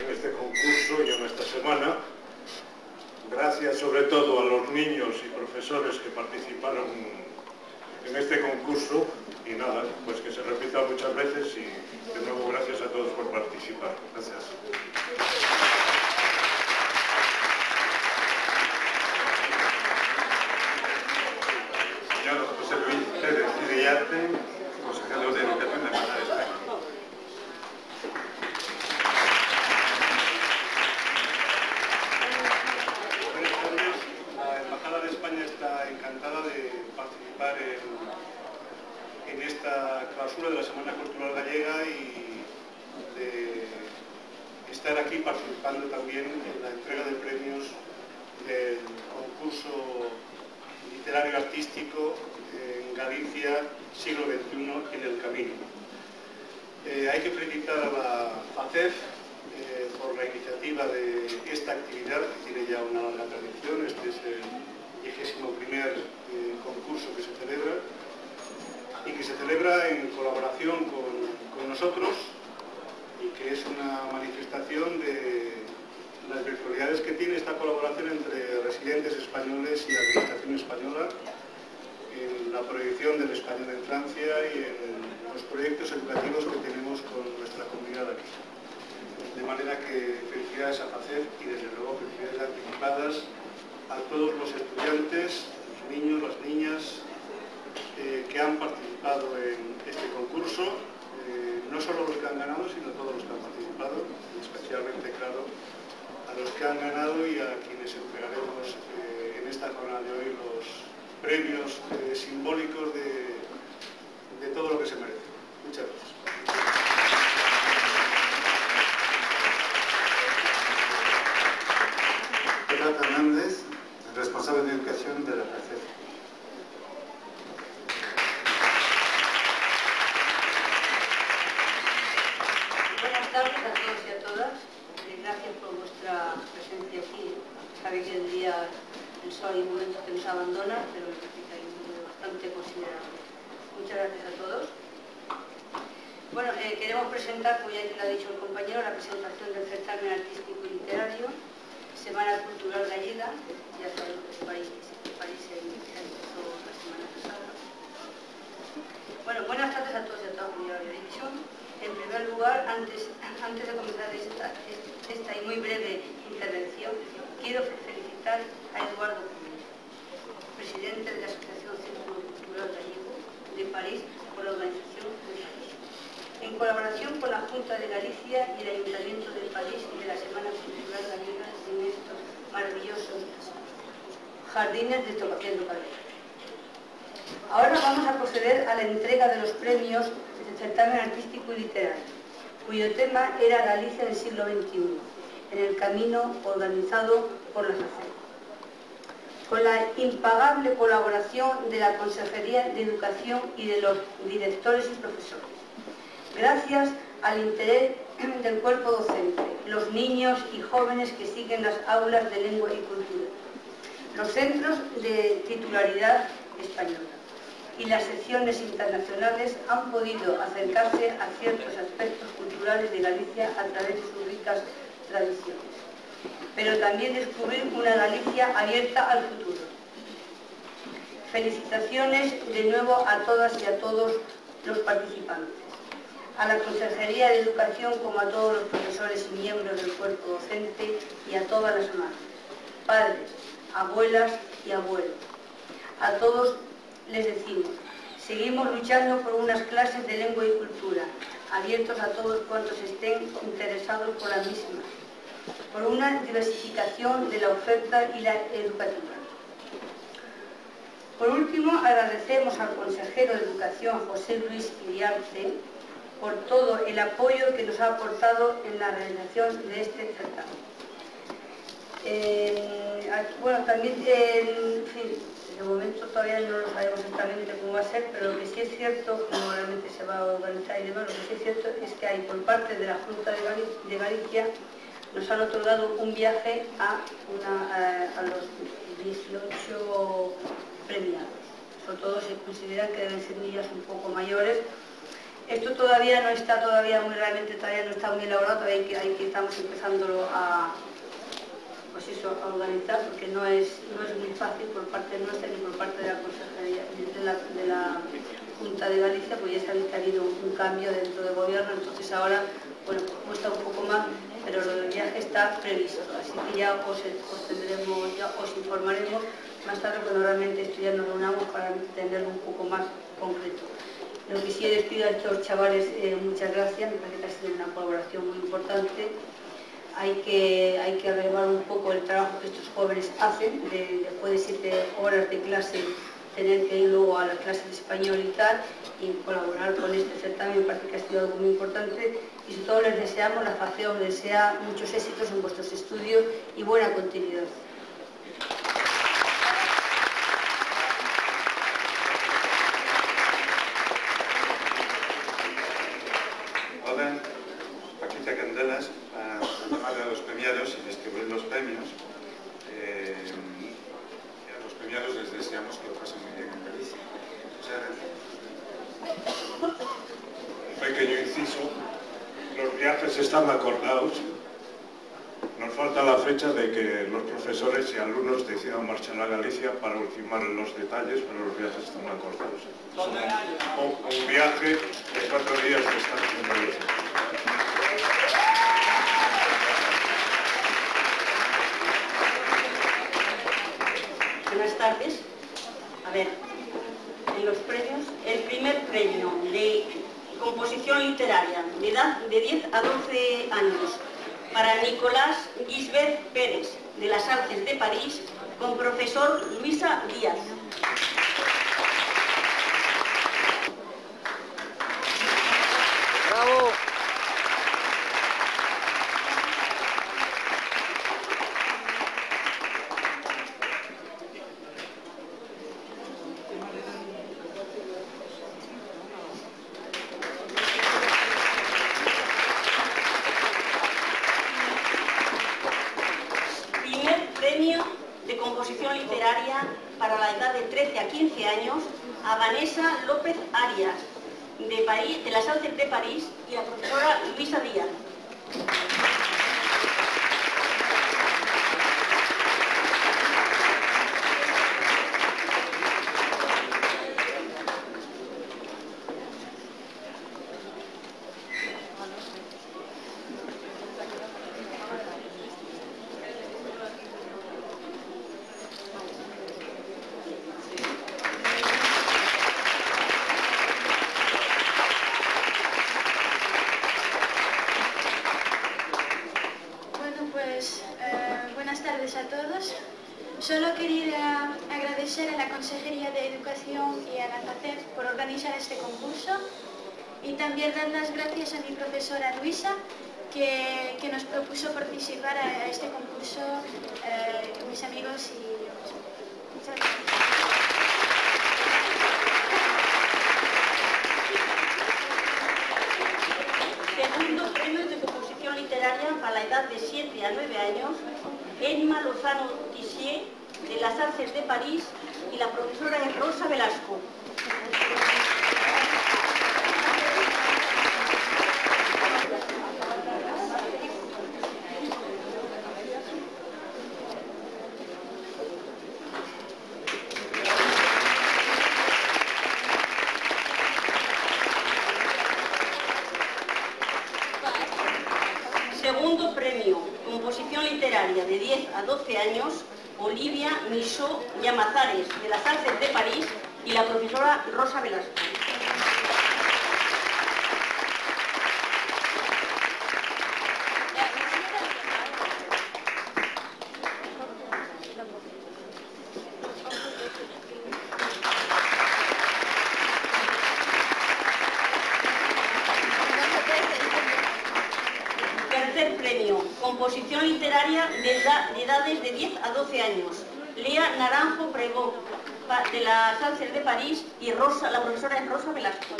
En este concurso y en esta semana, gracias sobre todo a los niños y profesores que participaron en este concurso y nada, pues que se repita muchas veces y de nuevo gracias a todos por participar. Gracias. Señor José Luis Pérez Iriarte, consejero de Educación de Embajada de España. Buenas tardes. La Embajada de Está encantada de participar en, esta clausura de la Semana Cultural Gallega y de estar aquí participando también en la entrega de premios del concurso literario artístico en Galicia, siglo XXI, en el camino. Eh, hay que felicitar a la FACEF eh, por la iniciativa de esta actividad, que tiene ya una larga tradición, este es 21 primer eh, concurso que se celebra, y que se celebra en colaboración con, nosotros, y que es una manifestación de las virtualidades que tiene esta colaboración entre residentes españoles y administración española en la proyección del español en Francia y en los proyectos educativos que tenemos con nuestra comunidad aquí. De manera que felicidades a FACEF y desde luego felicidades anticipadas a todos los estudiantes, los niños, las niñas eh, que han participado en este concurso, eh, no solo los que han ganado, sino todos los que han participado, y especialmente, claro, a los que han ganado y a quienes entregaremos eh, en esta jornada de hoy los premios simbólicos de, todo lo que se merece. Muchas gracias. Responsable de educación de la FACEF. Buenas tardes a todos y a todas. Eh, Gracias por vuestra presencia aquí. Sabe que el día, el sol hay momentos que nos abandona, pero que hay un número bastante considerable. Muchas gracias a todos. Bueno, eh, queremos presentar, como ya lo ha dicho el compañero, la presentación del certamen artístico y literario, Semana Cultural Gallega, ya sabemos que París, París se empezó la semana pasada. Bueno, buenas tardes a todos y a todas, como ya había dicho. En primer lugar, antes, de comenzar esta, y muy breve intervención, quiero felicitar a Eduardo presidente de la Asociación Círculo Cultural Gallego de París, por la organización de París. En colaboración con la Junta de Galicia y el Ayuntamiento de París y de la Semana Cultural Gallega maravillosos jardines de Topaquén Ahora vamos a proceder a la entrega de los premios del certamen artístico y literario, cuyo tema era Galicia en el siglo XXI, en el camino organizado por la SACER. Con la impagable colaboración de la Consejería de Educación y de los directores y profesores. Gracias al interés del cuerpo docente, los niños y jóvenes que siguen las aulas de lengua y cultura, los centros de titularidad española. Y las secciones internacionales han podido acercarse a ciertos aspectos culturales de Galicia a través de sus ricas tradiciones, pero también descubrir una Galicia abierta al futuro. Felicitaciones de nuevo a todas y a todos los participantes, a la Consejería de Educación como a todos los profesores y miembros del cuerpo docente y a todas las madres, padres, abuelas y abuelos. A todos les decimos, seguimos luchando por unas clases de lengua y cultura, abiertos a todos cuantos estén interesados por la misma, por una diversificación de la oferta y la educativa. Por último, agradecemos al consejero de Educación, José Luis Iriarte, por todo el apoyo que nos ha aportado en la realización de este certamen. Eh, aquí, bueno, también, eh, en fin, de momento todavía no lo sabemos exactamente cómo va a ser, pero lo que sí es cierto, cómo realmente se va a organizar y demás, lo que sí es cierto es que hay por parte de la Junta de, Gal de Galicia nos han otorgado un viaje a, a los 18 premiados. Sobre todo se considera que deben ser niñas un poco mayores, Esto todavía no está todavía muy realmente, todavía no está muy elaborado, todavía hay que, hay que estamos empezándolo a, pues eso, a organizar, porque no es, no es muy fácil por parte nuestra ni por parte de la Consejería, de la, Junta de Galicia, pues ya sabéis que ha habido un cambio dentro del gobierno, entonces ahora, bueno, cuesta un poco más, pero lo del viaje está previsto, así que ya os, os ya os informaremos más tarde cuando realmente esto ya nos reunamos para tenerlo un poco más concreto. Lo que sí les pido a estos chavales, eh, muchas gracias, me parece que ha sido una colaboración muy importante. Hay que, hay que relevar un poco el trabajo que estos jóvenes hacen, de, después de siete horas de clase, tener que ir luego a las clases de español y tal, y colaborar con este certamen, me parece que ha sido algo muy importante. Y sobre todo les deseamos, la FACE os desea muchos éxitos en vuestros estudios y buena continuidad. están acordados. Nos falta la fecha de que los profesores y alumnos decidan marchar a Galicia para ultimar los detalles, pero los viajes están acordados. un, viaje de cuatro días de estancia en Galicia. Buenas tardes. A ver, en los premios, el primer premio de composición literaria, de edad de 10 a 12 años, para Nicolás Gisbert Pérez, de las Artes de París, con profesor Luisa Díaz. de las Artes de París y la profesora Luisa Díaz. Solo quería agradecer a la Consejería de Educación y a la FACEP por organizar este concurso y también dar las gracias a mi profesora Luisa que, nos propuso participar a, este concurso eh, mis amigos y Muchas gracias. Segundo premio de composición literaria para la edad de 7 a 9 años, Emma Lozano Tissier de las Artes de París y la profesora Rosa Velasco. Segundo premio, composición literaria de 10 a 12 años, Olivia Miso Llamazares, de las Artes de París, y la profesora Rosa Velasco. Composición literaria de, edades de 10 a 12 años. Lea Naranjo Pregó, de la Sánchez de París, y Rosa, la profesora es Rosa Velasco.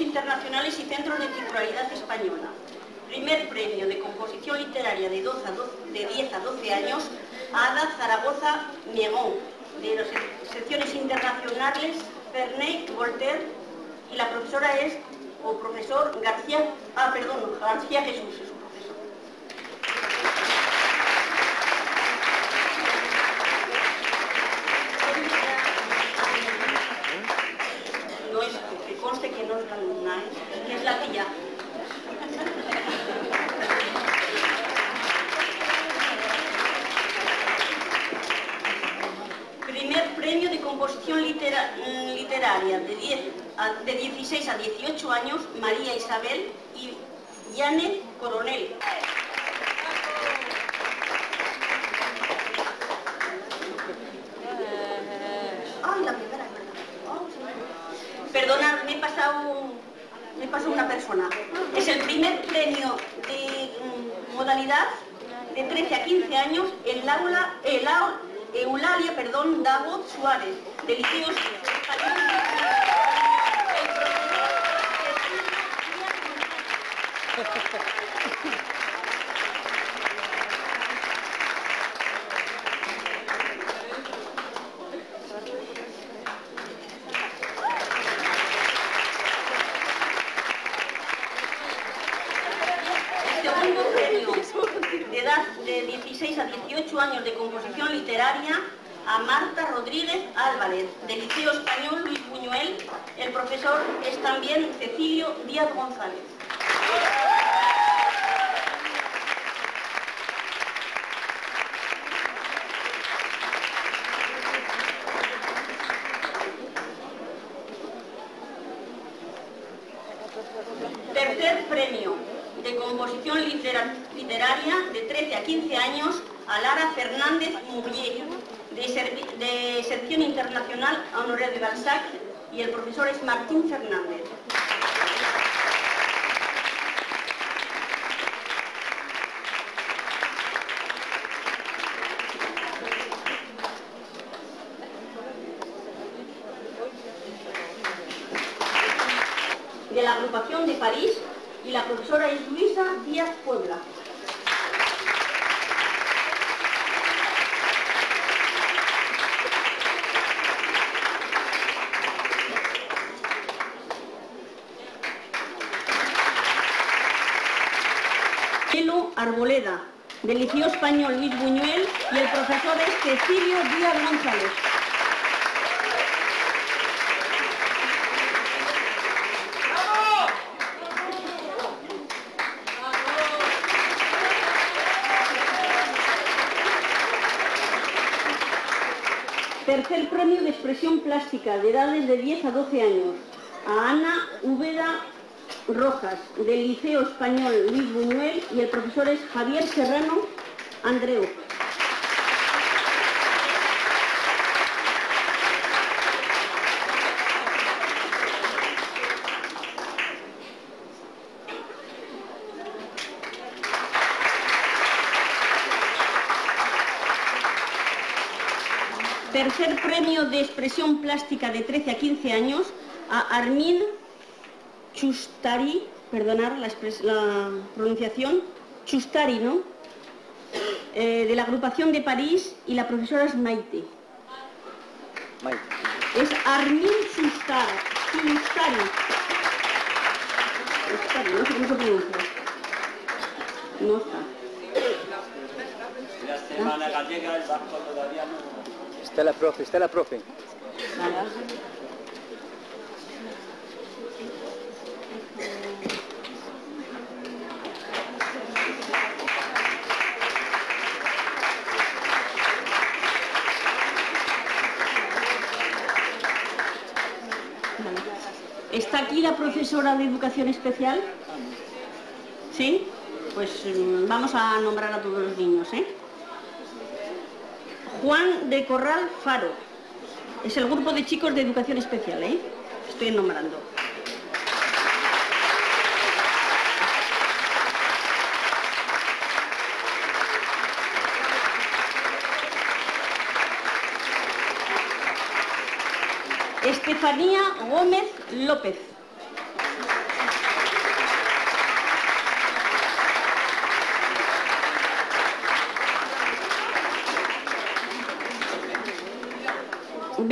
internacionales y centros de titularidad española. Primer premio de composición literaria de, 12 a 12 de 10 a 12 años Ada Zaragoza Miegón, de las secciones internacionales Ferney Voltaire y la profesora es, o profesor García, ah, perdón, García Jesús, 18 años, María Isabel y Yane Coronel. Ay, la. Perdonad, me he pasado, me he pasado una persona. Es el primer premio de mm, modalidad de 13 a 15 años, el aula, el aula, Eulalia, perdón, Davo Suárez, de Liceos Segundo premio de edad de 16 a 18 años de composición literaria a Marta Rodríguez Álvarez, del Liceo Español Luis Buñuel. El profesor es también Cecilio Díaz González. Tercer premio de composición litera- literaria de 13 a 15 años a Lara Fernández Murrier, de, sección internacional Honoré de Balzac, y el profesor es Martín Fernández. de la agrupación de París profesora es Luisa Díaz Puebla. Chelo Arboleda, del Liceo Español Luis Buñuel y el profesor es Cecilio Díaz González. Tercer premio de de edades de 10 a 12 años a Ana Úbeda Rojas del Liceo Español Luis Buñuel y el profesor es Javier Serrano Andreu. Tercer premio de expresión plástica de 13 a 15 años a Armin Chustari, perdonar la, la pronunciación, Chustari, ¿no? Eh, de la agrupación de París y la profesora es Maite. Es Armin Chustar, Chustari. Chustari, no sé cómo se pronuncia. No está. La semana gallega el vasco todavía no. Está la profe, está la profe. ¿Está aquí la profesora de educación especial? ¿Sí? Pues mm, vamos a nombrar a todos los niños, ¿eh? Juan de Corral Faro. Es el grupo de chicos de educación especial, ¿eh? Estoy nombrando. Estefanía Gómez López.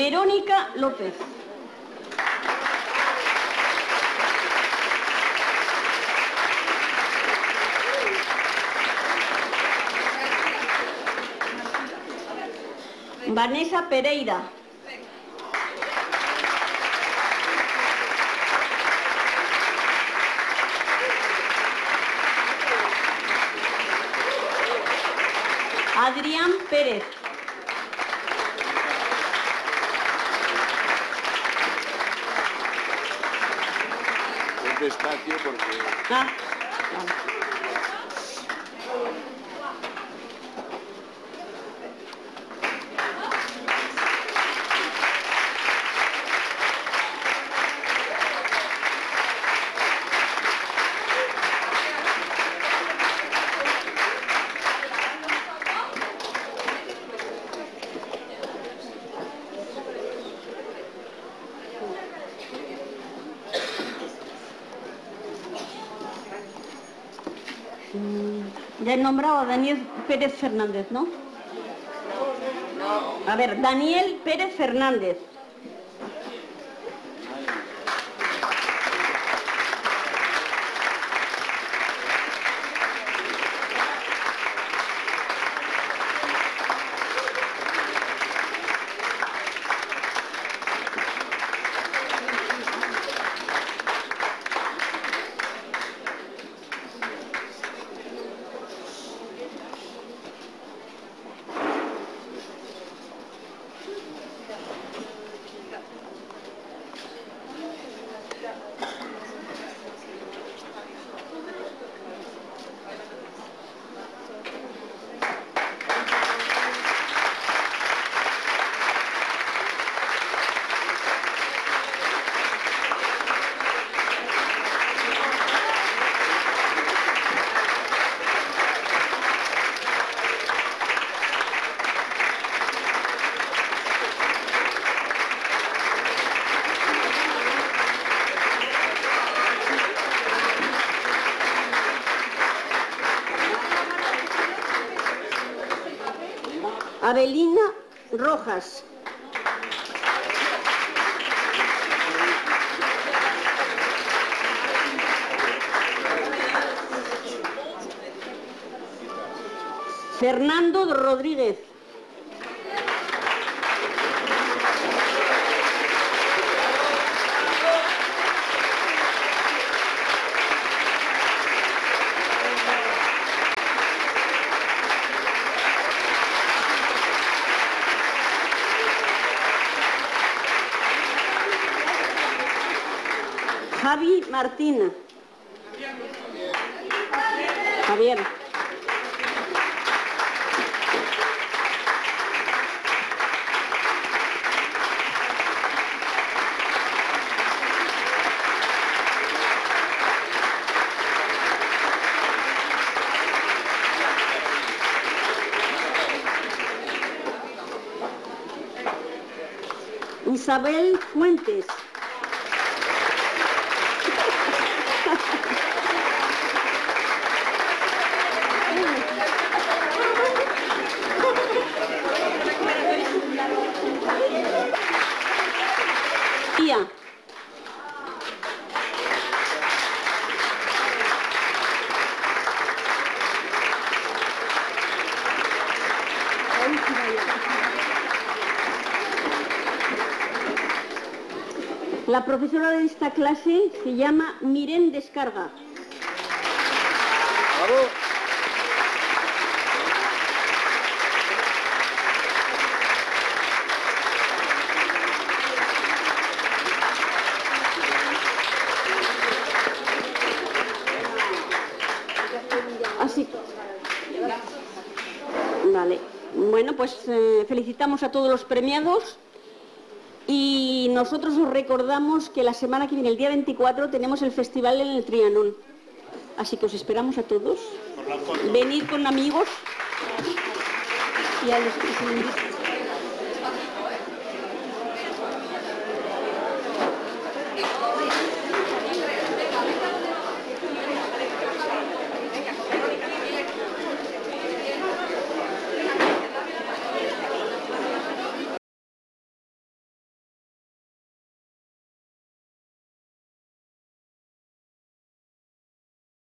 Verónica López. Vanessa Pereira. Adrián Pérez. Es despacio porque... Ah, he nombrado Daniel Pérez Fernández, ¿no? A ver, Daniel Pérez Fernández. Abelina Rojas. Fernando Rodríguez. Martín. Javier. Isabel Fuentes. La profesora de esta clase se llama Miren Descarga. ¡Bravo! Así. Vale. Bueno, pues eh, felicitamos a todos los premiados y nosotros os recordamos que la semana que viene, el día 24, tenemos el festival en el Trianón. Así que os esperamos a todos. Venid con amigos y a los que se